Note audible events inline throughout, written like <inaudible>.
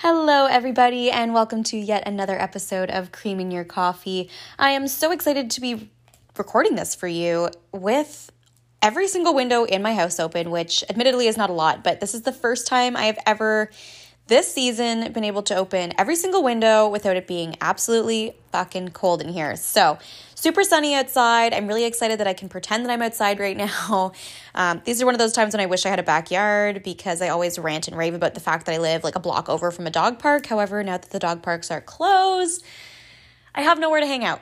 Hello, everybody, and welcome to yet another episode of Creaming Your Coffee. I am so excited to be recording this for you with every single window in my house open, which admittedly is not a lot, but this is the first time I have ever this season been able to open every single window without it being absolutely fucking cold in here. So, super sunny outside. I'm really excited that I can pretend that I'm outside right <laughs> now. Um, these are one of those times when I wish I had a backyard because I always rant and rave about the fact that I live like a block over from a dog park. However, now that the dog parks are closed, I have nowhere to hang out.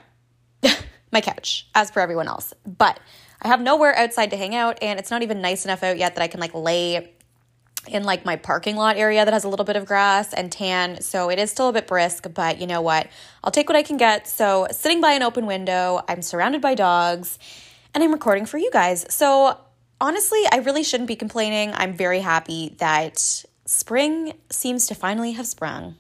<laughs> My couch, as per everyone else. But I have nowhere outside to hang out, and it's not even nice enough out yet that I can like lay in like my parking lot area that has a little bit of grass and tan. So it is still a bit brisk, but you know what? I'll take what I can get. So sitting by an open window, I'm surrounded by dogs, and I'm recording for you guys. So honestly, I really shouldn't be complaining. I'm very happy that spring seems to finally have sprung.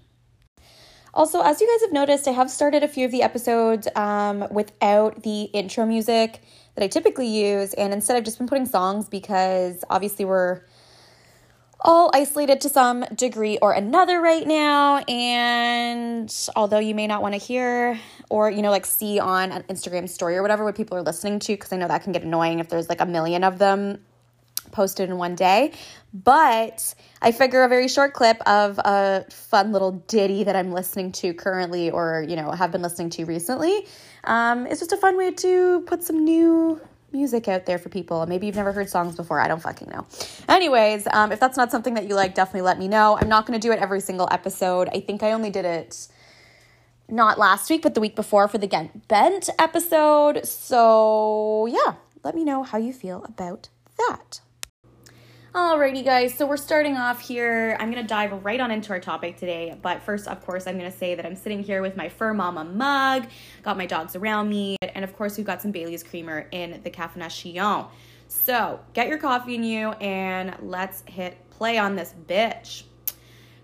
Also, as you guys have noticed, I have started a few of the episodes um, without the intro music that I typically use, and instead I've just been putting songs because obviously we're all isolated to some degree or another right now. And although you may not want to hear or, you know, like see on an Instagram story or whatever what people are listening to, because I know that can get annoying if there's like a million of them posted in one day. But I figure a very short clip of a fun little ditty that I'm listening to currently or, you know, have been listening to recently um, is just a fun way to put some new music out there for people. Maybe you've never heard songs before. I don't fucking know. Anyways, um, if that's not something that you like, definitely let me know. I'm not going to do it every single episode. I think I only did it not last week, but the week before for the Get Bent episode. So, yeah, let me know how you feel about that. Alrighty, guys, so we're starting off here. I'm gonna dive right on into our topic today. But first, of course, I'm gonna say that I'm sitting here with my Fur Mama mug, got my dogs around me, and of course, we've got some Bailey's creamer in the Caffeination. So get your coffee in you and let's hit play on this bitch.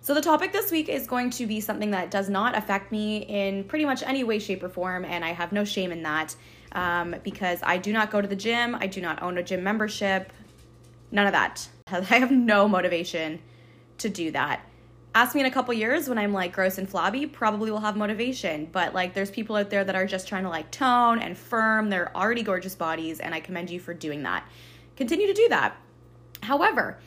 So, the topic this week is going to be something that does not affect me in pretty much any way, shape, or form, and I have no shame in that um, because I do not go to the gym, I do not own a gym membership, none of that. <laughs> I have no motivation to do that. Ask me in a couple years when I'm like gross and flabby, probably will have motivation. But like, there's people out there that are just trying to like tone and firm their already gorgeous bodies, and I commend you for doing that. Continue to do that. However,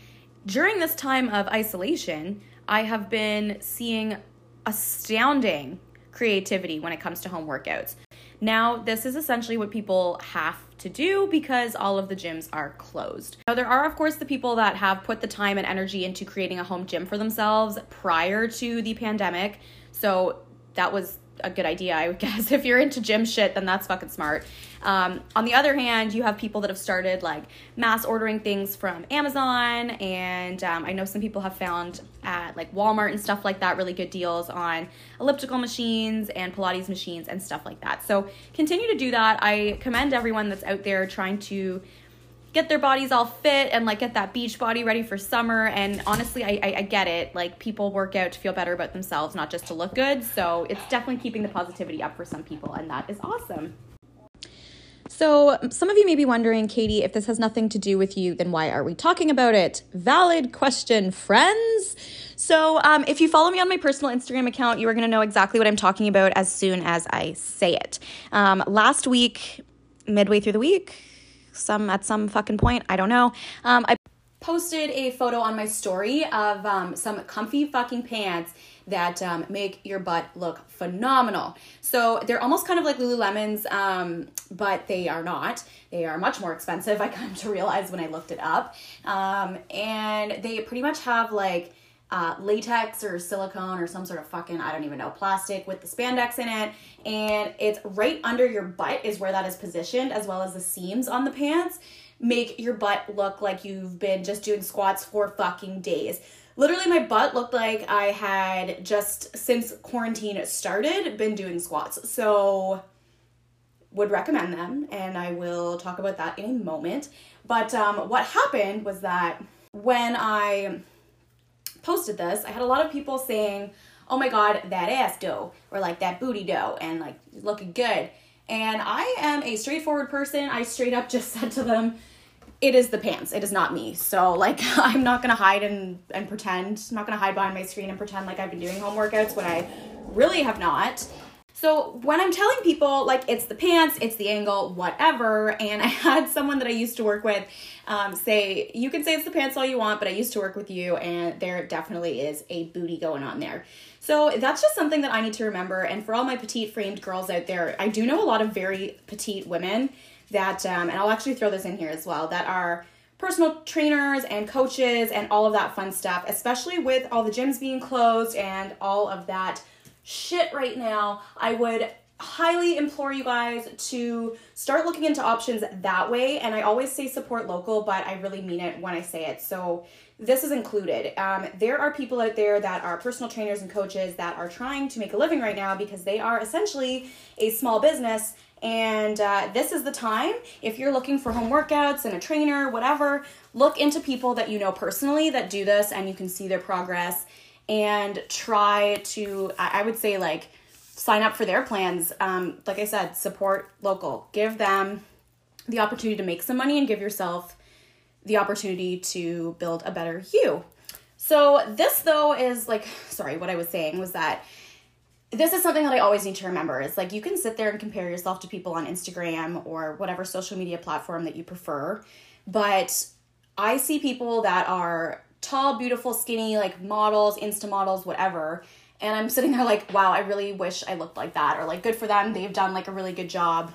during this time of isolation, I have been seeing astounding creativity when it comes to home workouts. Now, this is essentially what people have to do because all of the gyms are closed. Now, there are, of course, the people that have put the time and energy into creating a home gym for themselves prior to the pandemic. So that was a good idea, I would <laughs> guess. If you're into gym shit, then that's fucking smart. Um, on the other hand, you have people that have started like mass ordering things from Amazon, and um, I know some people have found at like Walmart and stuff like that really good deals on elliptical machines and Pilates machines and stuff like that. So continue to do that. I commend everyone that's out there trying to get their bodies all fit and like get that beach body ready for summer. And honestly, I, I, I, get it. Like people work out to feel better about themselves, not just to look good. So it's definitely keeping the positivity up for some people, and that is awesome. So, some of you may be wondering, Katie, if this has nothing to do with you, then why are we talking about it? Valid question, friends. So, um, if you follow me on my personal Instagram account, you are going to know exactly what I'm talking about as soon as I say it. Um, last week, midway through the week, some at some fucking point, I don't know. Um, I posted a photo on my story of um, some comfy fucking pants that um, make your butt look phenomenal. So they're almost kind of like Lululemon's, um, but they are not. They are much more expensive. <laughs> I come to realize when I looked it up, um, and they pretty much have like. Uh, latex or silicone or some sort of fucking I don't even know plastic with the spandex in it, and it's right under your butt is where that is positioned, as well as the seams on the pants make your butt look like you've been just doing squats for fucking days. Literally, my butt looked like I had just since quarantine started been doing squats. So, would recommend them, and I will talk about that in a moment. But um, what happened was that when I posted this, I had a lot of people saying, "Oh my god, that ass dough," or like that booty dough, and like looking good. And I am a straightforward person. I straight up just <laughs> said to them, it is the pants. It is not me. So like <laughs> I'm not gonna hide and and pretend. I'm not gonna hide behind my screen and pretend like I've been doing home workouts when I really have not. So when I'm telling people like it's the pants, it's the angle, whatever, and <laughs> I had someone that I used to work with um, say, you can say it's the pants all you want, but I used to work with you, and there definitely is a booty going on there. So that's just something that I need to remember. And for all my petite framed girls out there, I do know a lot of very petite women that, um, and I'll actually throw this in here as well, that are personal trainers and coaches and all of that fun stuff, especially with all the gyms being closed and all of that shit right now. I would highly implore you guys to start looking into options that way. And I always say support local, but I really mean it when I say it. So this is included. Um, there are people out there that are personal trainers and coaches that are trying to make a living right now because they are essentially a small business. And uh, this is the time, if you're looking for home workouts and a trainer, whatever, look into people that you know personally that do this and you can see their progress and try to, I would say, like, sign up for their plans. Um, like I said, support local. Give them the opportunity to make some money and give yourself the opportunity to build a better you. So, this though is like, sorry, what I was saying was that this is something that I always need to remember is like you can sit there and compare yourself to people on Instagram or whatever social media platform that you prefer, but I see people that are tall, beautiful, skinny, like models, Insta models, whatever, and I'm sitting there like, wow, I really wish I looked like that or like good for them. They've done like a really good job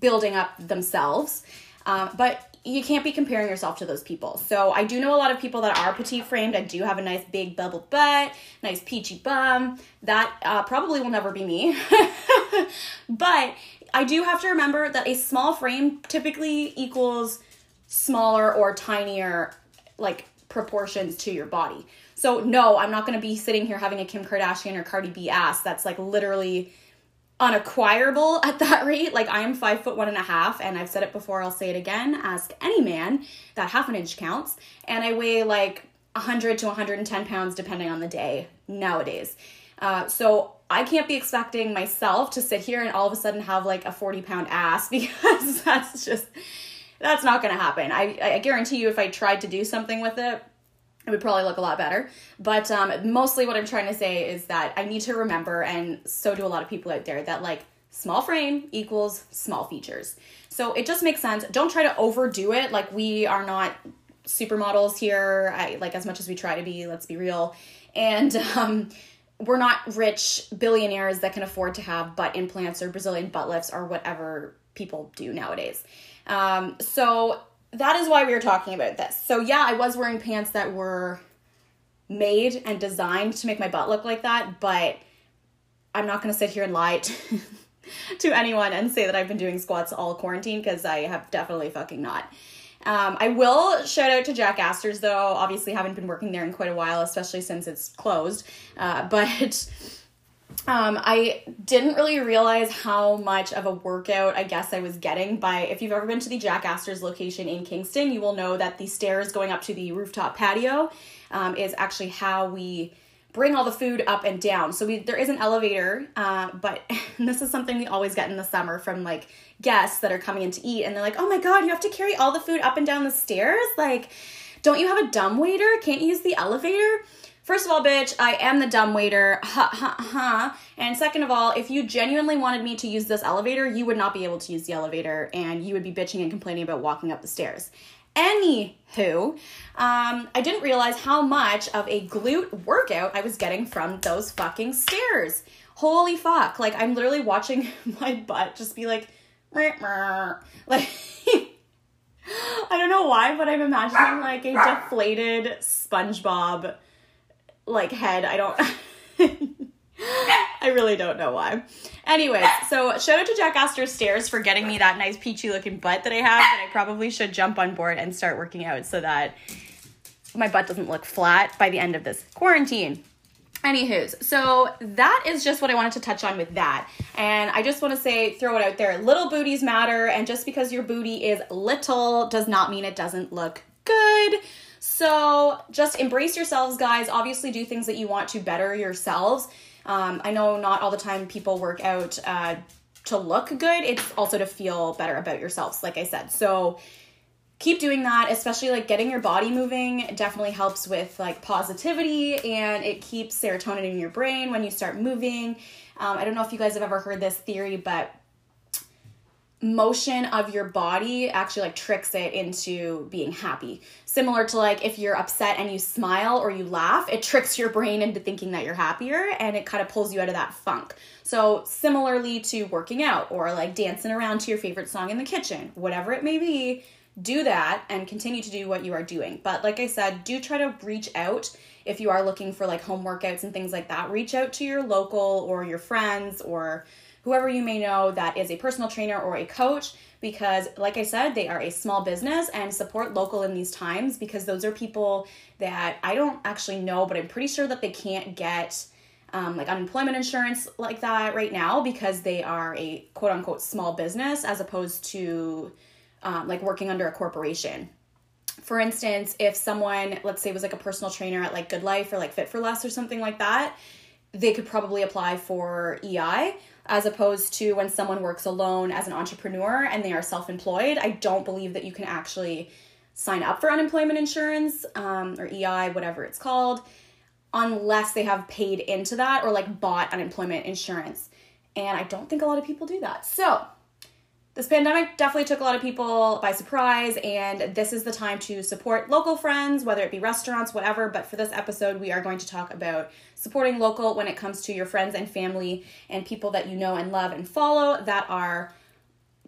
building up themselves. Um, but you can't be comparing yourself to those people. So I do know a lot of people that are petite framed. I do have a nice big bubble butt, nice peachy bum. That uh, probably will never be me. <laughs> but I do have to remember that a small frame typically equals smaller or tinier like proportions to your body. So no, I'm not going to be sitting here having a Kim Kardashian or Cardi B ass. That's like literally unacquirable <laughs> at that rate. Like I am five foot one and a half, and I've said it before, I'll say it again. Ask any man that half an inch counts, and I weigh like 100 to 110 pounds depending on the day nowadays. Uh, so I can't be expecting myself to sit here and all of a sudden have like a 40 pound ass <laughs> because that's just that's not going to happen. I, I guarantee you, if I tried to do something with it, it would probably look a lot better. But um, mostly what I'm trying to say is that I need to remember, and so do a lot of people out there, that like small frame equals small features. So it just makes sense. Don't try to overdo it. Like we are not supermodels here. I like as much as we try to be. Let's be real. And um, we're not rich billionaires that can afford to have butt implants or Brazilian butt lifts or whatever people do nowadays. Um, so that is why we were talking about this. So yeah, I was wearing pants that were made and designed to make my butt look like that, but I'm not going to sit here and lie to, <laughs> to, anyone and say that I've been doing squats all quarantine because I have definitely fucking not. Um, I will shout out to Jack Astor's though. Obviously, haven't been working there in quite a while, especially since it's closed. Uh, <laughs> but um, I didn't really realize how much of a workout I guess I was getting by if you've ever been to the Jack Astor's location in Kingston, you will know that the stairs going up to the rooftop patio um, is actually how we bring all the food up and down. So we there is an elevator, uh, but <laughs> this is something we always get in the summer from like guests that are coming in to eat, and they're like, "Oh my god, you have to carry all the food up and down the stairs? Like, don't you have a dumb waiter? Can't you use the elevator?" First of all, bitch, I am the dumb waiter. <laughs> Ha ha ha. And second of all, if you genuinely wanted me to use this elevator, you would not be able to use the elevator and you would be bitching and complaining about walking up the stairs. Anywho, um, I didn't realize how much of a glute workout I was getting from those fucking stairs. Holy fuck. Like, I'm literally watching <laughs> my butt just be like, <laughs> like, I don't know why, but I'm imagining like a deflated SpongeBob like head. I don't <laughs> I really don't know why. Anyways, so shout out to Jack Astor Stairs for getting me that nice peachy looking butt that I have that I probably should jump on board and start working out so that my butt doesn't look flat by the end of this quarantine. Anywho's, so that is just what I wanted to touch on with that. And I just want to say, throw it out there little booties matter, and just because your booty is little does not mean it doesn't look good. So just embrace yourselves, guys. Obviously, do things that you want to better yourselves. Um, I know not all the time people work out uh, to look good, it's also to feel better about yourselves, like I said. So keep doing that, especially like getting your body moving definitely helps with like positivity and it keeps serotonin in your brain when you start moving. Um, I don't know if you guys have ever heard this theory, but motion of your body actually like tricks it into being happy. Similar to like if you're upset and you smile or you laugh, it tricks your brain into thinking that you're happier and it kind of pulls you out of that funk. So, similarly to working out or like dancing around to your favorite song in the kitchen, whatever it may be, do that and continue to do what you are doing. But like I said, do try to reach out if you are looking for like home workouts and things like that. Reach out to your local or your friends or whoever you may know that is a personal trainer or a coach because like I said, they are a small business and support local in these times because those are people that I don't actually know, but I'm pretty sure that they can't get um, like unemployment insurance like that right now because they are a quote unquote small business as opposed to um, like working under a corporation. For instance, if someone, let's say, was like a personal trainer at like Good Life or like Fit for Less or something like that, they could probably apply for EI as opposed to when someone works alone as an entrepreneur and they are self employed. I don't believe that you can actually sign up for unemployment insurance um, or EI, whatever it's called, unless they have paid into that or like bought unemployment insurance. And I don't think a lot of people do that. So, this pandemic definitely took a lot of people by surprise, and this is the time to support local friends, whether it be restaurants, whatever. But for this episode, we are going to talk about supporting local when it comes to your friends and family and people that you know and love and follow that are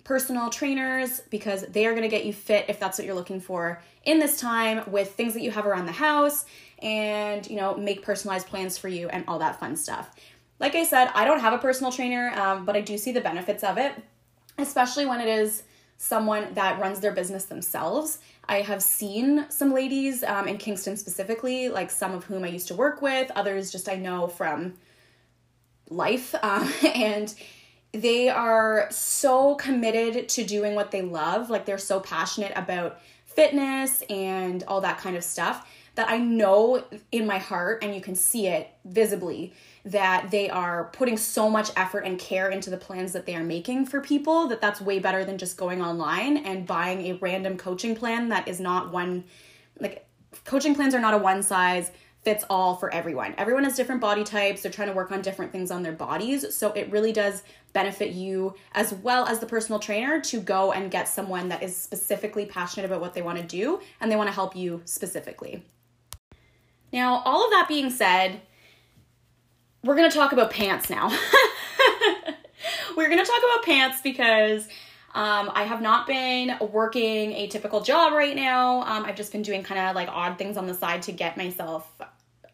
personal trainers because they are going to get you fit if that's what you're looking for in this time with things that you have around the house and you know make personalized plans for you and all that fun stuff. Like i said i don't have a personal trainer um, but i do see the benefits of it especially when it is someone that runs their business themselves. I have seen some ladies um, in Kingston specifically, like some of whom I used to work with, others just I know from life. <laughs> Um, and they are so committed to doing what they love. Like they're so passionate about fitness and all that kind of stuff that I know in my heart, and you can see it visibly, that they are putting so much effort and care into the plans that they are making for people that that's way better than just going online and buying a random coaching plan that is not one like coaching plans are not a one size fits all for everyone. Everyone has different body types. They're trying to work on different things on their bodies. So it really does benefit you as well as the personal trainer to go and get someone that is specifically passionate about what they want to do and they want to help you specifically. Now, all of that being said, we're going to talk about pants now. <laughs> we're going to talk about pants because um, I have not been working a typical job right now. Um, I've just been doing kind of like odd things on the side to get myself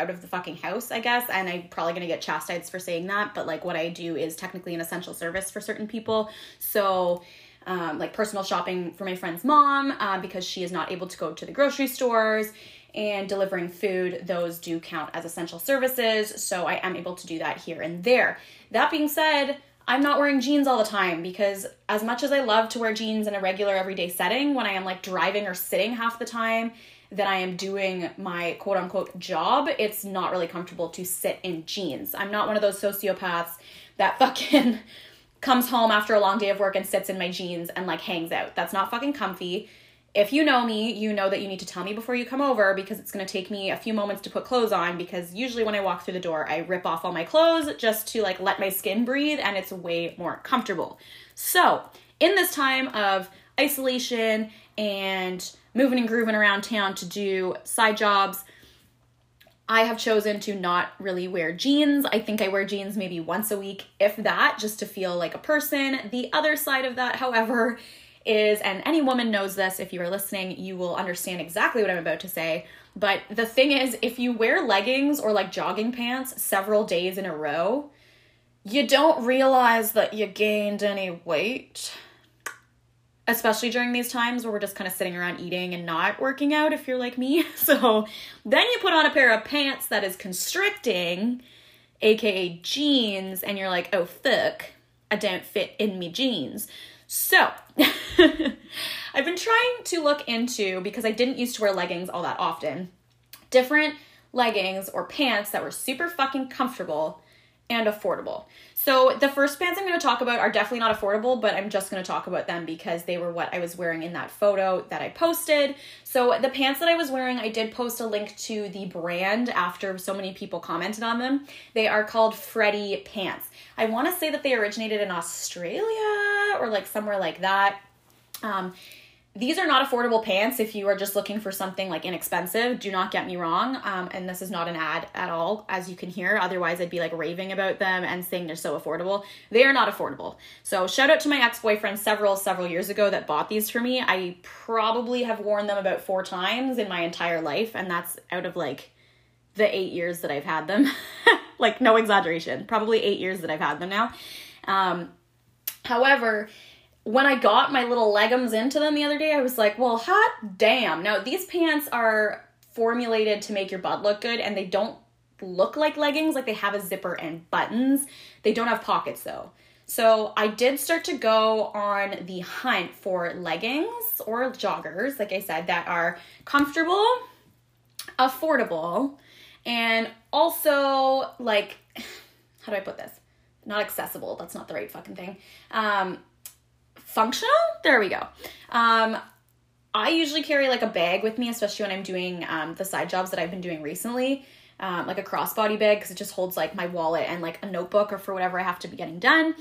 out of the fucking house, I guess. And I'm probably gonna get chastised for saying that, but like what I do is technically an essential service for certain people. So, um, like personal shopping for my friend's mom uh, because she is not able to go to the grocery stores and delivering food, those do count as essential services. So I am able to do that here and there. That being said, I'm not wearing jeans all the time because as much as I love to wear jeans in a regular everyday setting, when I am like driving or sitting half the time that I am doing my quote unquote job, it's not really comfortable to sit in jeans. I'm not one of those sociopaths that fucking <laughs> comes home after a long day of work and sits in my jeans and like hangs out. That's not fucking comfy if you know me, you know that you need to tell me before you come over because it's going to take me a few moments to put clothes on because usually when I walk through the door, I rip off all my clothes just to like let my skin breathe and it's way more comfortable. So, in this time of isolation and moving and grooving around town to do side jobs, I have chosen to not really wear jeans. I think I wear jeans maybe once a week, if that, just to feel like a person. The other side of that, <laughs> however, is, and any woman knows this, if you are listening, you will understand exactly what I'm about to say. But the thing is, if you wear leggings or like jogging pants several days in a row, you don't realize that you gained any weight. Especially during these times where we're just kind of sitting around eating and not working out, if you're like me. <laughs> So then you put on a pair of pants that is constricting, aka jeans, and you're like, oh fuck, I don't fit in me jeans. So, <laughs> I've been trying to look into because I didn't used to wear leggings all that often. Different leggings or pants that were super fucking comfortable and affordable. So the first pants I'm going to talk about are definitely not affordable, but I'm just going to talk about them because they were what I was wearing in that photo that I posted. So the pants that I was wearing, I did post a link to the brand after so many people commented on them. They are called Freddy pants. I want to say that they originated in Australia or like somewhere like that. Um, these are not affordable pants if you are just looking for something like inexpensive. Do not get me wrong. Um, and this is not an ad at all, as you can hear. Otherwise, I'd be like raving about them and saying they're so affordable. They are not affordable. So, shout out to my ex boyfriend several, several years ago that bought these for me. I probably have worn them about four times in my entire life, and that's out of like the eight years that I've had them. <laughs> like, no exaggeration. Probably eight years that I've had them now. Um, however, when I got my little leggings into them the other day, I was like, well, hot damn. Now, these pants are formulated to make your butt look good and they don't look like leggings, like they have a zipper and buttons. They don't have pockets though. So I did start to go on the hunt for leggings or joggers, like I said, that are comfortable, affordable, and also like, <sighs> how do I put this? Not accessible. That's not the right fucking thing. Um, functional. There we go. Um, I usually carry like a bag with me, especially when I'm doing um, the side jobs that I've been doing recently, um, like a crossbody bag, because it just holds like my wallet and like a notebook or for whatever I have to be getting done.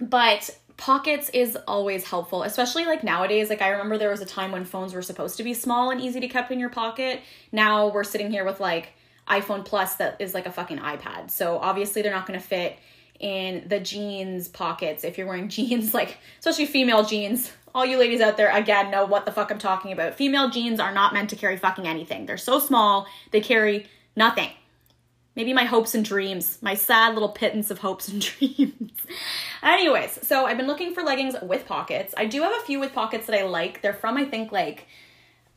But pockets is always helpful, especially like nowadays. Like I remember there was a time when phones were supposed to be small and easy to keep in your pocket. Now we're sitting here with like iPhone Plus that is like a fucking iPad. So obviously they're not going to fit in the jeans pockets if you're wearing <laughs> jeans, like especially female jeans. All you ladies out there, again, know what the fuck I'm talking about. Female jeans are not meant to carry fucking anything. They're so small, they carry nothing. Maybe my hopes and dreams, my sad little pittance of hopes and <laughs> dreams. Anyways, so I've been looking for leggings with pockets. I do have a few with pockets that I like. They're from, I think, like,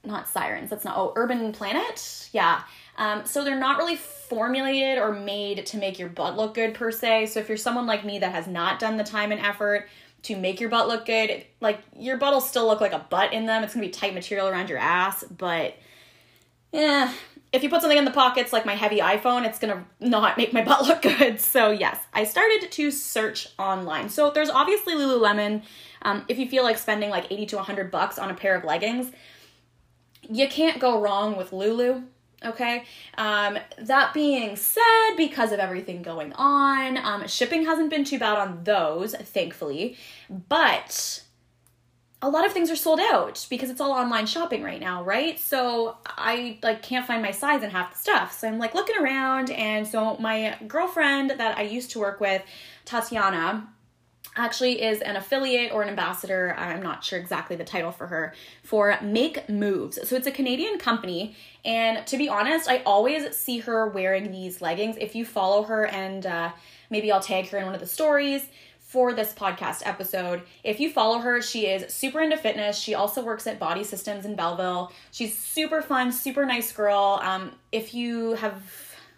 not Sirens, that's not, oh, Urban Planet? Yeah. Um, so they're not really formulated or made to make your butt look good per se. So if you're someone like me that has not done the time and effort to make your butt look good, like your butt will still look like a butt in them. It's gonna be tight material around your ass, but yeah, if you put something in the pockets like my heavy iPhone, it's gonna not make my <laughs> butt look good. So yes, I started to search online. So there's obviously Lululemon. Um, if you feel like spending like 80 to 100 bucks on a pair of leggings, you can't go wrong with Lulu. Okay. Um, that being said, because of everything going on, um, shipping hasn't been too bad on those, thankfully. But a lot of things are sold out because it's all online shopping right now, right? So I like can't find my size in half the stuff. So I'm like looking around, and so my girlfriend that I used to work with, Tatiana, actually is an affiliate or an ambassador, I'm not sure exactly the title for her, for Make Moves. So it's a Canadian company. And to be honest, I always see her wearing these leggings. If you follow her, and uh, maybe I'll tag her in one of the stories for this podcast episode. If you follow her, she is super into fitness. She also works at Body Systems in Belleville. She's super fun, super nice girl. Um, if you have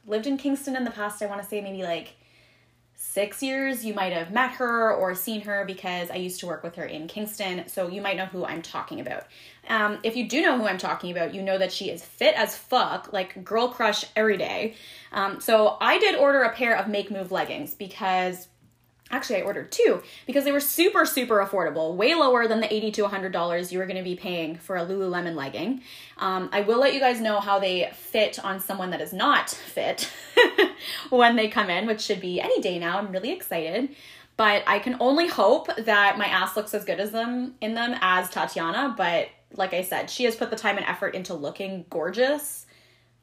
lived in Kingston in the past, I want to say maybe like six years, you might have met her or seen her because I used to work with her in Kingston, so you might know who I'm talking about. Um, if you do know who I'm talking about, you know that she is fit as fuck, like girl crush every day. Um, so I did order a pair of Make Move leggings because Actually, I ordered two because they were super, super affordable, way lower than the 80 to $100 you were going to be paying for a Lululemon legging. Um, I will let you guys know how they fit on someone that is not fit <laughs> when they come in, which should be any day now. I'm really excited. But I can only hope that my ass looks as good as them in them as Tatiana. But like I said, she has put the time and effort into looking gorgeous.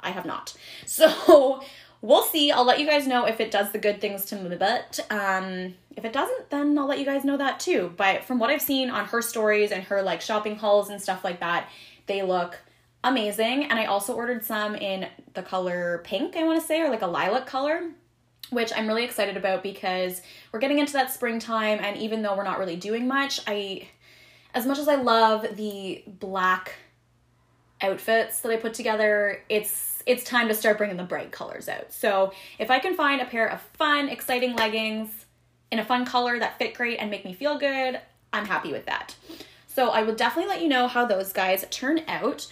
I have not. <laughs> So we'll see. I'll let you guys know if it does the good things to my butt. Um, if it doesn't, then I'll let you guys know that too. But from what I've seen on her stories and her like shopping hauls and stuff like that, they look amazing. And I also ordered some in the color pink, I want to say, or like a lilac color. Which I'm really excited about because we're getting into that springtime, and even though we're not really doing much, I, as much as I love the black outfits that I put together, it's it's time to start bringing the bright colors out. So if I can find a pair of fun, exciting leggings in a fun color that fit great and make me feel good, I'm happy with that. So I will definitely let you know how those guys turn out.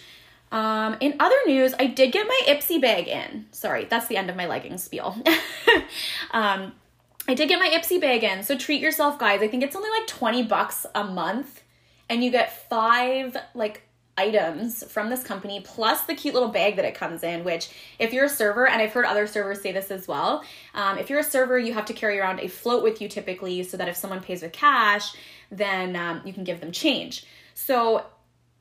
Um, in other news, I did get my Ipsy bag in. Sorry, that's the end of my leggings spiel. <laughs> um, I did get my Ipsy bag in, so treat yourself, guys. I think it's only like 20 bucks a month, and you get five like items from this company plus the cute little bag that it comes in which if you're a server and i've heard other servers say this as well um, if you're a server you have to carry around a float with you typically so that if someone pays with cash then um, you can give them change so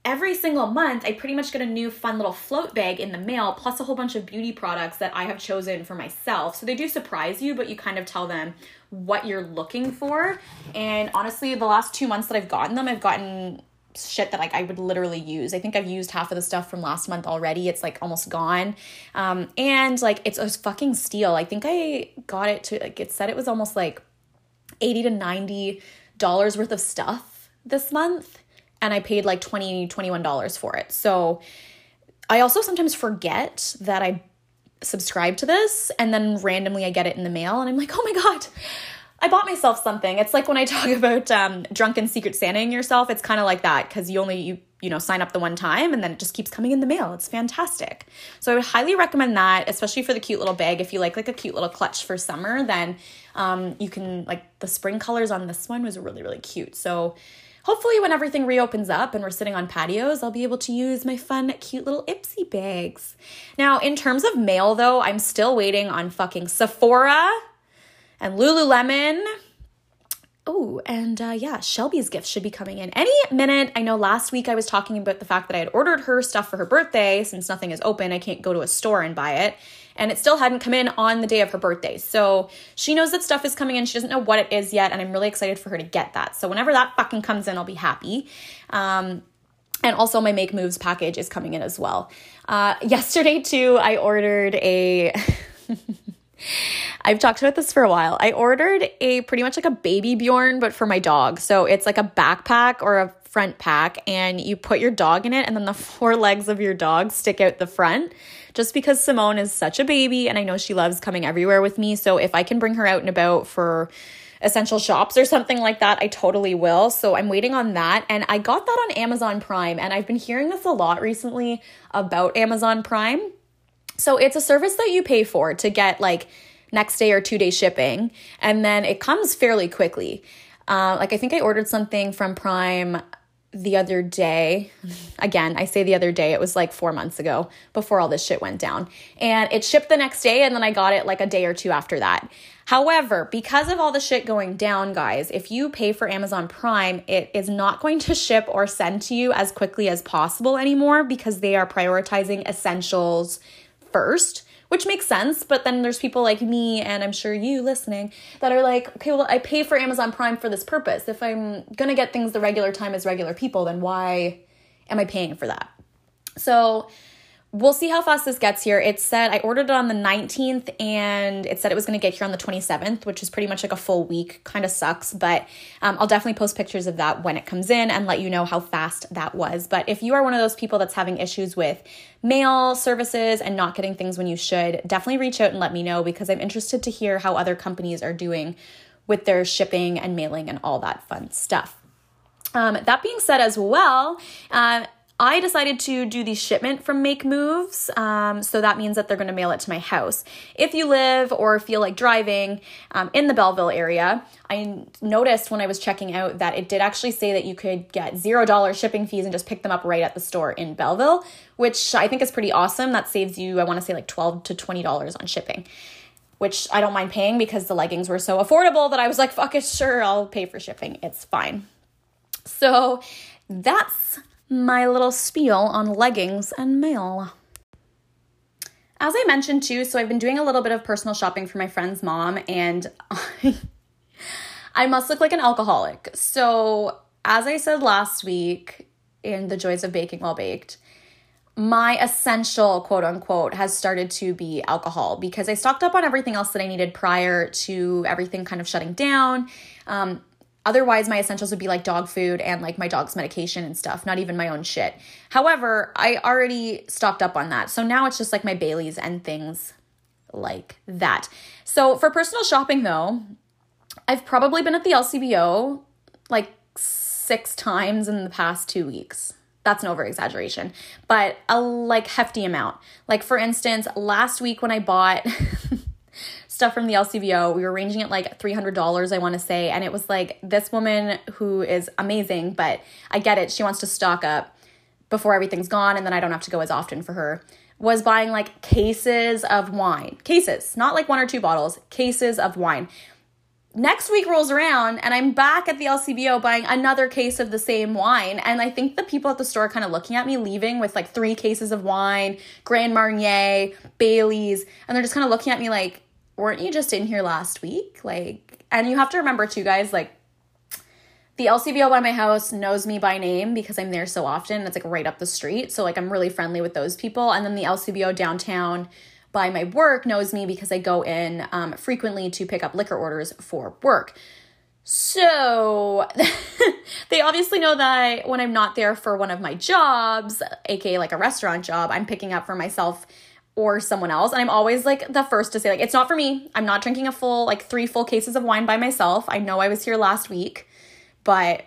every single month, I pretty much get a new fun little float bag in the mail, plus a whole bunch of beauty products that I have chosen for myself. So they do surprise you, but you kind of tell them what you're looking for. And honestly, the last two months that I've gotten them, I've gotten shit that like I would literally use. I think I've used half of the stuff from last month already. It's like almost gone. Um and like it's a fucking steal. I think I got it to like it said it was almost like 80 to 90 dollars worth of stuff this month and I paid like 20 $21 for it. So I also sometimes forget that I subscribe to this and then randomly I get it in the mail and I'm like, "Oh my god, I bought myself something." It's like when I <laughs> talk about um drunken secret Santaing yourself, it's kind of like that cuz you only you you know, sign up the one time and then it just keeps coming in the mail. It's fantastic. So I would highly recommend that, especially for the cute little bag. If you like like a cute little clutch for summer, then um, you can like the spring colors on this one was really really cute. So hopefully when everything reopens up and we're sitting on patios, I'll be able to use my fun, cute little Ipsy bags. Now, in terms of mail though, I'm still waiting on fucking Sephora and Lululemon. Oh, and uh, yeah, Shelby's gift should be coming in any minute. I know last week I was talking about the fact that I had ordered her stuff for her birthday. Since nothing is open, I can't go to a store and buy it and it still hadn't come in on the day of her birthday. So she knows that stuff is coming in. She doesn't know what it is yet, and I'm really excited for her to get that. So whenever that fucking comes in, I'll be happy. Um, and also, my Make Moves package is coming in as well. Uh, <laughs> yesterday, too, I ordered a. <laughs> I've talked about this for a while. I ordered a pretty much like a baby Bjorn, but for my dog. So it's like a backpack or a front pack, and you put your dog in it, and then the <laughs> four legs of your dog stick out the front just because Simone is such a baby and I know she loves coming everywhere with me. So if I can bring her out and about for essential shops or something like that, I totally will. So I'm waiting on that. And I got that on Amazon Prime. And I've been hearing this a lot recently about Amazon Prime. So it's a service that you pay for to get like next day or two day shipping. And then it comes fairly quickly. Uh, like I think I ordered something from Prime the other day. Again, I say the other day, it was like four months ago before all this shit went down. And it shipped the next day, and then I got it like a day or two after that. However, because of all the shit going down, guys, if you pay for Amazon Prime, it is not going to ship or send to you as quickly as possible anymore because they are prioritizing essentials first which makes sense. But then there's people like me, and I'm sure you listening, that are like, okay, well, I pay for Amazon Prime for this purpose. If I'm gonna get things the regular time as regular people, then why am I paying for that? So, we'll see how fast this gets here. It said I ordered it on the 19th and it said it was going to get here on the 27th, which is pretty much like a full week. Kind of sucks, but um, I'll definitely post pictures of that when it comes in and let you know how fast that was. But if you are one of those people that's having issues with mail services and not getting things when you should, definitely reach out and let me know because I'm interested to hear how other companies are doing with their shipping and mailing and all that fun stuff. Um, that being said, as well, uh, I decided to do the shipment from Make Moves. Um, so that means that they're going to mail it to my house. If you live or feel like driving um, in the Belleville area, I noticed when I was checking out that it did actually say that you could get $0 shipping fees and just pick them up right at the store in Belleville, which I think is pretty awesome. That saves you, I want to say, like 12 to $20 on shipping which I don't mind paying because the leggings were so affordable that I was like, fuck it, sure, I'll pay for shipping. It's fine. So that's my little spiel on leggings and mail. As I mentioned too, so I've been doing a little bit of personal shopping for my friend's mom, and I, <laughs> I must look like an alcoholic. So, as I said last week in The Joys of Baking While Baked, my essential quote unquote has started to be alcohol because I stocked up on everything else that I needed prior to everything kind of shutting down. Um, Otherwise, my essentials would be like dog food and like my dog's medication and stuff, not even my own shit. However, I already stocked up on that. So now it's just like my Bailey's and things like that. So for personal shopping though, I've probably been at the LCBO like six times in the past two weeks. that's an over exaggeration, but a like hefty amount. Like for instance, last week when I bought <laughs> stuff from the LCBO, we were ranging at like $300, I want to say, and it was like this woman who is amazing, but I get it. She wants to stock up before everything's gone and then I don't have to go as often for her. Was buying like cases of wine. Cases, not like one or two bottles, cases of wine next week rolls around and I'm back at the LCBO buying another case of the same wine. And I think the people at the store kind of looking at me leaving with like three cases of wine, Grand Marnier, Bailey's, and they're just kind of looking at me like, weren't you just in here last week? Like, and you have to remember too, guys, like, the LCBO by my house knows me by name because I'm there so often. It's like right up the street. So, like, I'm really friendly with those people. And then the LCBO downtown by my work knows me because I go in um, frequently to pick up liquor orders for work. So <laughs> they obviously know that when I'm not there for one of my jobs, aka like a restaurant job, I'm picking up for myself or someone else. And I'm always like the first to say, like, it's not for me. I'm not drinking a full, like, three full cases of wine by myself. I know I was here last week, but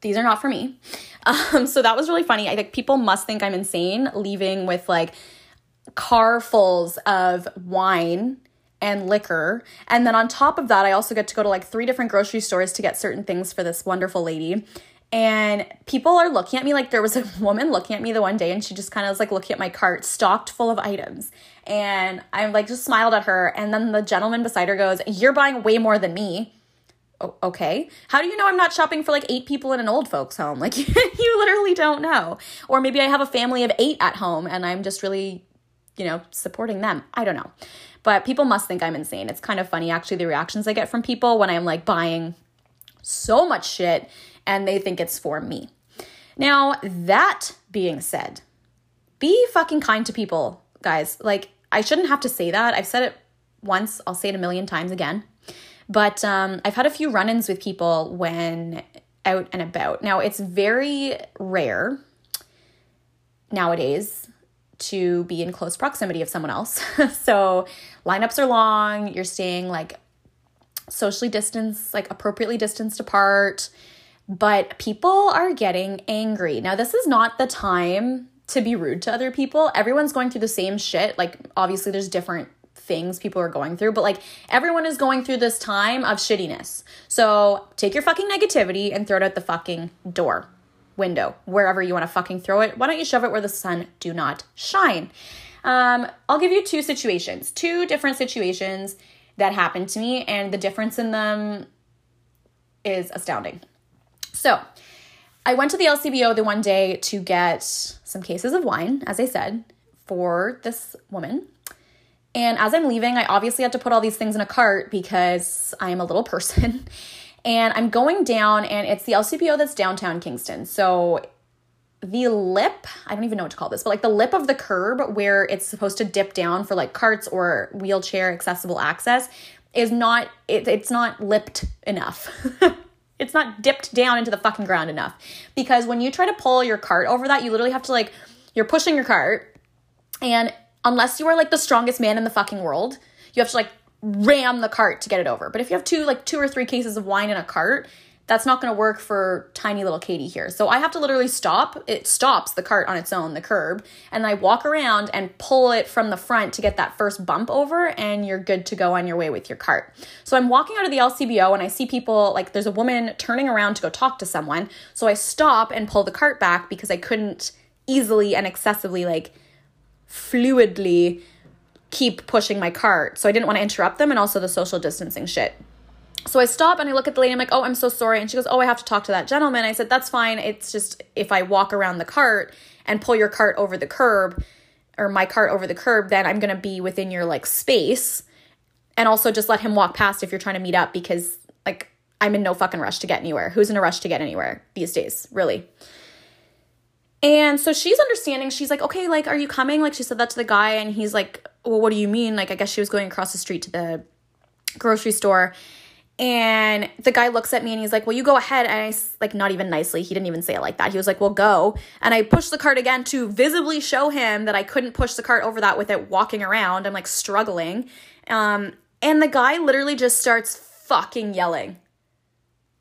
these are not for me. <laughs> Um, so that was really funny. I think people must think I'm insane leaving with like carfuls of wine and liquor. And then on top of that, I also get to go to like three different grocery stores to get certain things for this wonderful lady. And people are looking at me like there was a <laughs> woman looking at me the one day and she just kind of was like looking at my cart stocked full of items. And i'm like just smiled at her. And then the gentleman beside her goes, You're buying way more than me. okay. How do you know I'm not shopping for like eight people in an old folks' home? <laughs> Like, you literally don't know. Or maybe I have a family of eight at home and I'm just really you know, supporting them. I don't know. But people must think I'm insane. It's kind of funny actually the reactions I get from people when I'm like buying so much shit and they think it's for me. Now, that being said, be fucking kind to people, guys. Like, I shouldn't have to say that. I've said it once, I'll say it a million times again. But um, I've had a few run ins with people when out and about. Now, it's very rare nowadays to be in close proximity of someone else. <laughs> so lineups are long, you're staying like socially distanced, like appropriately distanced apart, but people are getting angry. Now, this is not the time to be rude to other people. Everyone's going through the same shit. Like, obviously, there's different things people are going through, but like everyone is going through this time of shittiness. So take your fucking negativity and throw it out the fucking door window, wherever you want to fucking throw it. Why don't you shove it where the sun do not shine? Um, I'll give you two situations, two different situations that happened to me, and the difference in them is astounding. So, I went to the LCBO the one day to get some cases of wine, as I said, for this woman. And as I'm leaving, I obviously had to put all these things in a cart because I am a little <laughs> person and I'm going down, and it's the LCBO that's downtown Kingston. So the lip, I don't even know what to call this, but like the lip of the curb where it's supposed to dip down for like carts or wheelchair accessible access is not it, it's not lipped enough. <laughs> it's not dipped down into the fucking ground enough. Because when you try to pull your cart over that, you literally have to like you're pushing your cart and unless you are like the strongest man in the fucking world, you have to like ram the cart to get it over. But if you have two like two or three cases of wine in a cart, that's not going to work for tiny little Katie here. So I have to literally stop. It stops the cart on its own, the curb, and I walk around and pull it from the front to get that first bump over, and you're good to go on your way with your cart. So I'm walking out of the LCBO and I see people like there's a woman turning around to go talk to someone. So I stop and pull the cart back because I couldn't easily and excessively like fluidly keep pushing my cart. So I didn't want to interrupt them and also the social distancing shit. So I stop and I look at the lady. I'm like, oh, I'm so sorry. And she goes, oh, I have to talk to that gentleman. I said, that's fine. It's just if I walk around the cart and pull your cart over the curb or my cart over the curb, then I'm going to be within your like space. And also just let him walk past if you're trying to meet up because like I'm in no fucking rush to get anywhere. Who's in a rush to get anywhere these days, really? And so she's understanding. She's like, okay, like, are you coming? Like, she said that to the guy, and he's like, well, what do you mean? Like, I guess she was going across the street to the grocery store. And the guy looks at me and he's like, Well, you go ahead. And I, like, not even nicely, he didn't even say it like that. He was like, Well, go. And I pushed the cart again to visibly show him that I couldn't push the cart over that with it walking around. I'm like struggling. Um, and the guy literally just starts fucking yelling.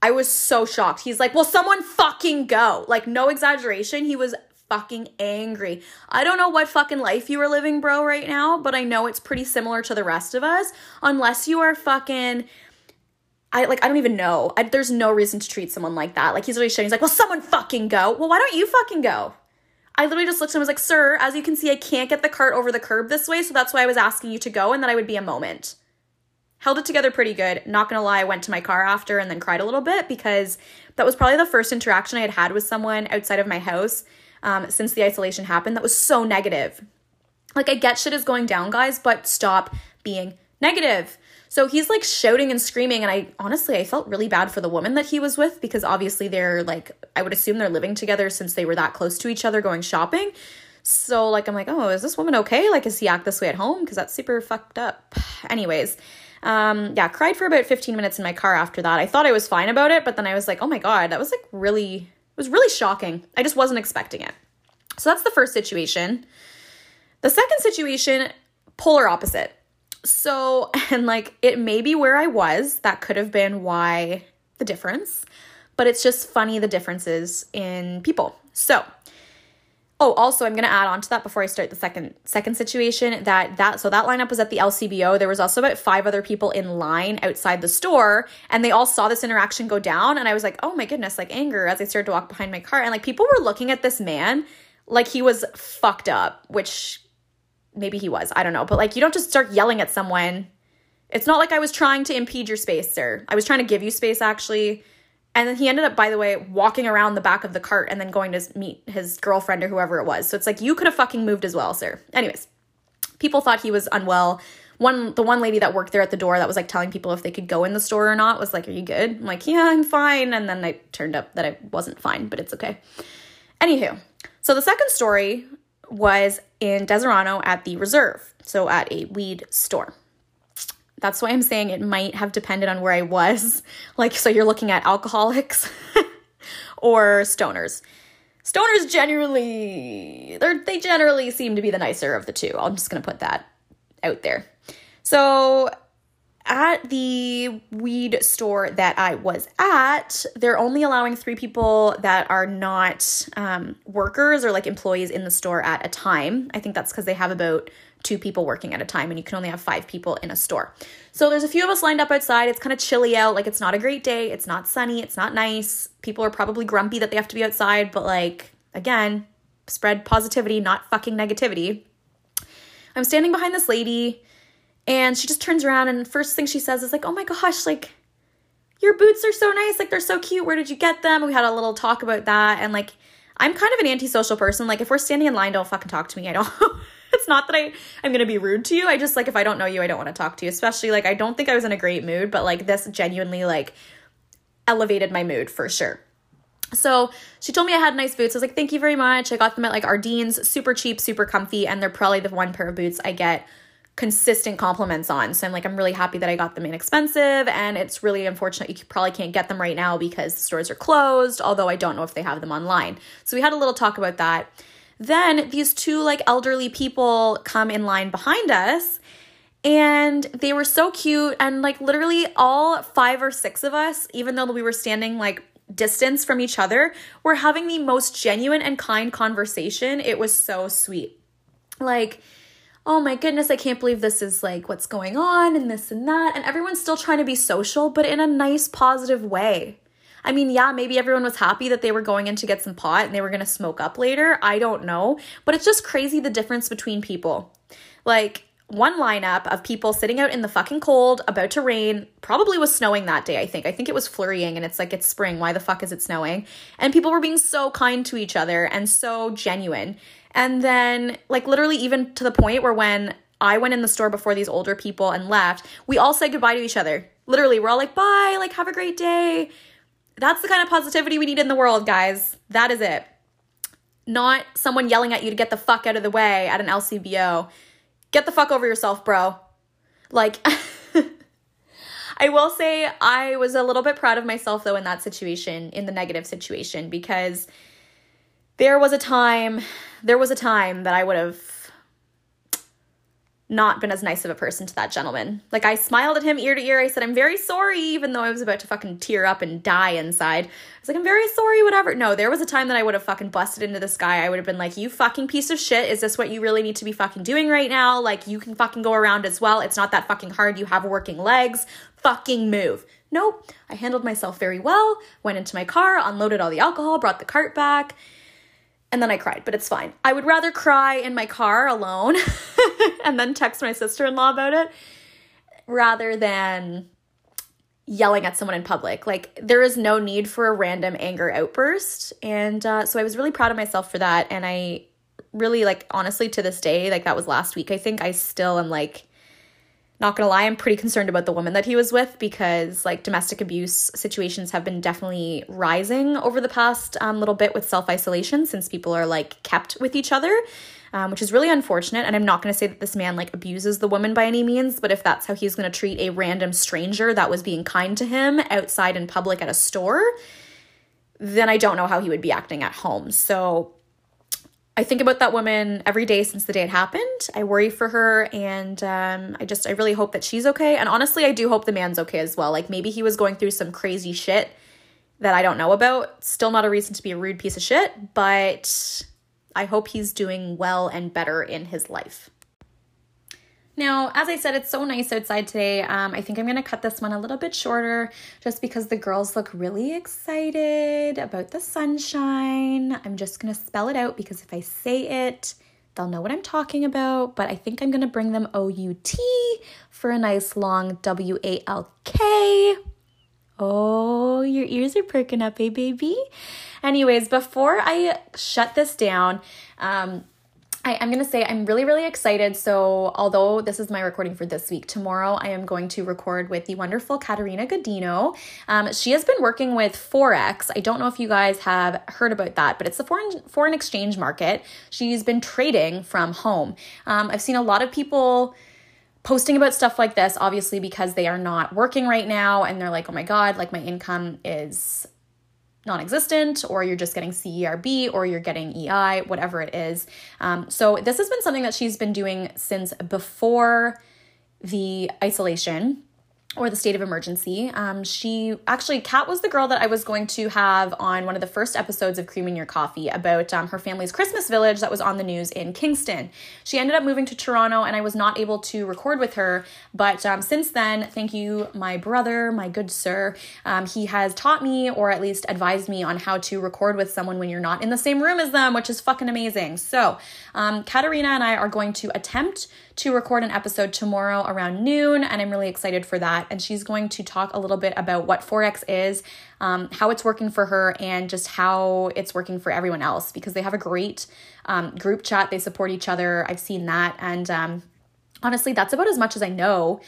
I was so shocked. He's like, well, someone fucking go. Like, no exaggeration. He was fucking angry. I don't know what fucking life you are living, bro, right now, but I know it's pretty similar to the rest of us. Unless you are fucking. I like I don't even know. I, there's no reason to treat someone like that. Like he's really showing. He's like, well, someone fucking go. Well, why don't you fucking go? I literally just looked at him and was like, sir, as you can see, I can't get the cart over the curb this way, so that's why I was asking you to go and that I would be a moment held it together pretty good. Not gonna lie, I went to my car after and then cried a little bit because that was probably the first interaction I had had with someone outside of my house um, since the isolation happened that was so negative. Like, I get shit is going down, guys, but stop being negative. So he's like shouting and screaming, and I honestly I felt really bad for the woman that he was with because obviously they're like I would assume they're living together since they were that close to each other going shopping. So like I'm like, oh, is this woman okay? Like, is he act this way at home? Because that's super fucked up. Anyways, um, yeah, cried for about 15 minutes in my car after that. I thought I was fine about it, but then I was like, oh my God, that was like really, it was really shocking. I just wasn't expecting it. So that's the first situation. The second situation, polar opposite. So, <laughs> and like it may be where I was, that could have been why the difference, but it's just funny the differences in people. So, Oh, also, I'm going to add on to that before I start the second second situation that that so that lineup was at the LCBO. There was also about five other people in line outside the store, and they all saw this interaction go down. And I was like, oh my goodness, like anger as I started to walk behind my car, and like people were looking at this man like he was fucked up, which maybe he was. I don't know, but like you don't just start yelling at someone. It's not like I was trying to impede your space, sir. I was trying to give you space actually and then he ended up, by the way, walking around the back of the cart and then going to meet his girlfriend or whoever it was. So it's like you could have fucking moved as well, sir. Anyways, people thought he was unwell. One the one lady that worked there at the door that was like telling people if they could go in the store or not was like, "Are you good?" I'm like, "Yeah, I'm fine." And then I turned up that I wasn't fine, but it's okay. Anywho, so the second story was in Deseronto at the Reserve, so at a weed store. That's why I'm saying it might have depended on where I was. <laughs> Like, so you're looking at alcoholics <laughs> or stoners. Stoners generally, they they generally seem to be the nicer of the two. I'm just gonna put that out there. So at the weed store that I was at, they're only allowing three people that are not um, workers or like employees in the store at a time. I think that's because they have about two people working at a time and you can only have five people in a store. So there's a few of us lined up outside. It's kind of chilly out. Like it's not a great day. It's not sunny. It's not nice. People are probably grumpy that they have to be outside, but like again, spread positivity, not fucking negativity. I'm standing behind this lady and she just turns around and first thing she says is like, "Oh my gosh, like your boots are so nice. Like they're so cute. Where did you get them?" We had a little talk about that and like I'm kind of an antisocial person. Like if we're standing in line, don't fucking talk to me. I don't <laughs> it's not that I I'm gonna be rude to you. I just like if I don't know you, I don't want to talk to you. Especially like I don't think I was in a great mood, but like this genuinely like elevated my mood for sure. So she told me I had nice boots. I was like, thank you very much. I got them at like Ardene's, super cheap, super comfy, and they're probably the one pair of boots I get consistent compliments on. So I'm like, I'm really happy that I got them inexpensive. And it's really unfortunate you probably can't get them right now because the stores are closed, although I don't know if they have them online. So we had a little talk about that. Then these two like elderly people come in line behind us and they were so cute and like literally all five or six of us even though we were standing like distance from each other were having the most genuine and kind conversation it was so sweet like oh my goodness i can't believe this is like what's going on and this and that and everyone's still trying to be social but in a nice positive way I mean, yeah, maybe everyone was happy that they were going in to get some pot and they were going to smoke up later. I don't know. But it's just crazy the difference between people. Like, one lineup of people sitting out in the fucking cold, about to rain. Probably was snowing that day, I think. I think it was flurrying and it's like it's spring. Why the fuck is it snowing? And people were being so kind to each other and so genuine. And then, like, literally, even to the point where when I went in the store before these older people and left, we all said goodbye to each other. Literally, we're all like, bye, like, have a great day. That's the kind of positivity we need in the world, guys. That is it. Not someone yelling at you to get the fuck out of the way at an LCBO. Get the fuck over yourself, bro. Like, <laughs> I will say I was a little bit proud of myself though in that situation, in the negative situation, because there was a time, there was a time that I would have not been as nice of a person to that gentleman. Like I smiled at him ear to ear. I said, I'm very sorry, even though I was about to fucking tear up and die inside. I was like, I'm very sorry, whatever. No, there was a time that I would have fucking busted into this guy. I would have been like, You fucking piece of shit. Is this what you really need to be fucking doing right now? Like, you can fucking go around as well. It's not that fucking hard. You have working legs. Fucking move. Nope. I handled myself very well, went into my car, unloaded all the alcohol, brought the cart back and then I cried, but it's fine. I would rather cry in my car alone <laughs> and then text my sister in law about it rather than yelling at someone in public. Like, there is no need for a random anger outburst. And uh, so I was really proud of myself for that. And I really, like, honestly, to this day, like, that was last week, I think I still am like, not gonna lie, I'm pretty concerned about the woman that he was with because like domestic abuse situations have been definitely rising over the past um, little bit with self isolation since people are like kept with each other, um, which is really unfortunate. And I'm not gonna say that this man like abuses the woman by any means, but if that's how he's gonna treat a random stranger that was being kind to him outside in public at a store, then I don't know how he would be acting at home. So I think about that woman every day since the day it happened. I worry for her and um, I just, I really hope that she's okay. And honestly, I do hope the man's okay as well. Like maybe he was going through some crazy shit that I don't know about. Still not a reason to be a rude piece of shit, but I hope he's doing well and better in his life. Now, as I said, it's so nice outside today. Um, I think I'm going to cut this one a little bit shorter just because the girls look really excited about the sunshine. I'm just going to spell it out because if I say it, they'll know what I'm talking about. But I think I'm going to bring them O U T for a nice long W A L K. Oh, your ears are perking up, eh, baby? Anyways, before I shut this down, um, I, am going to say I'm really, really excited. So, although this is my recording for this week, tomorrow I am going to record with the wonderful Katerina Godino. Um, she has been working with Forex. I don't know if you guys have heard about that, but it's the foreign foreign exchange market. She's been trading from home. Um, I've seen a lot of people posting about stuff like this, obviously, because they are not working right now and they're like, oh my God, like my income is non existent, or you're just getting CERB, or you're getting EI, whatever it is. Um, so, this has been something that she's been doing since before the isolation or the state of emergency. Um, she actually, Kat was the girl that I was going to have on one of the first episodes of Cream in Your Coffee about um, her family's Christmas village that was on the news in Kingston. She ended up moving to Toronto, and I was not able to record with her. But um, since then, thank you, my brother, my good sir. Um, he has taught me, or at least advised me, on how to record with someone when you're not in the same room as them, which is fucking amazing. So, um, Katerina and I are going to attempt to record an episode tomorrow around noon, and I'm really excited for that. And she's going to talk a little bit about what Forex is, um, how it's working for her, and just how it's working for everyone else because they have a great um, group chat. They support each other. I've seen that. And um, honestly, that's about as much as I know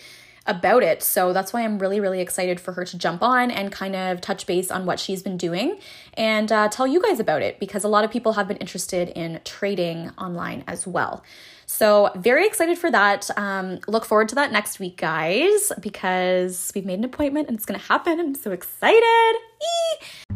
about it. So that's why I'm really, really excited for her to jump on and kind of touch base on what she's been doing and uh, tell you guys about it because a lot of people have been interested in trading online as well. So, very excited for that. Um, look forward to that next week, guys, because we've made an appointment and it's going to happen. I'm so excited. Eee!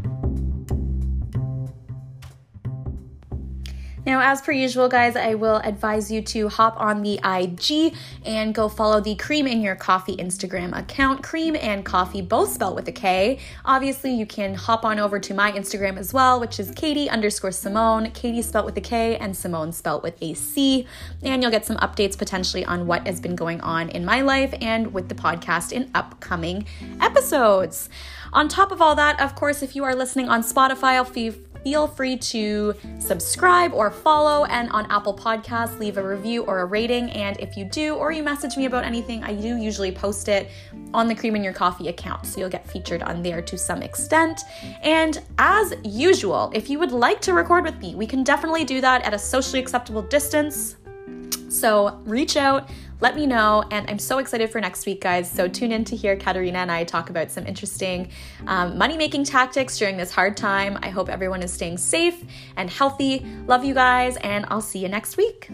Now, as per usual, guys, I will advise you to hop on the IG and go follow the Cream in Your Coffee Instagram account. Cream and coffee both spelled with a K. Obviously, you can hop on over to my Instagram as well, which is Katie underscore Simone. Katie spelled with a K and Simone spelled with a C. And you'll get some updates potentially on what has been going on in my life and with the podcast in upcoming episodes. On top of all that, of course, if you are listening on Spotify, I'll feel free to subscribe or follow and on Apple Podcasts, leave a review or a rating. And if you do, or you message me about anything, I do usually post it on the Cream in Your Coffee account. So you'll get featured on there to some extent. And as usual, if you would like to record with me, we can definitely do that at a socially acceptable distance. So reach out, let me know. And I'm so excited for next week, guys. So tune in to hear Katerina and I talk about some interesting um, money making tactics during this hard time. I hope everyone is staying safe and healthy. Love you guys, and I'll see you next week.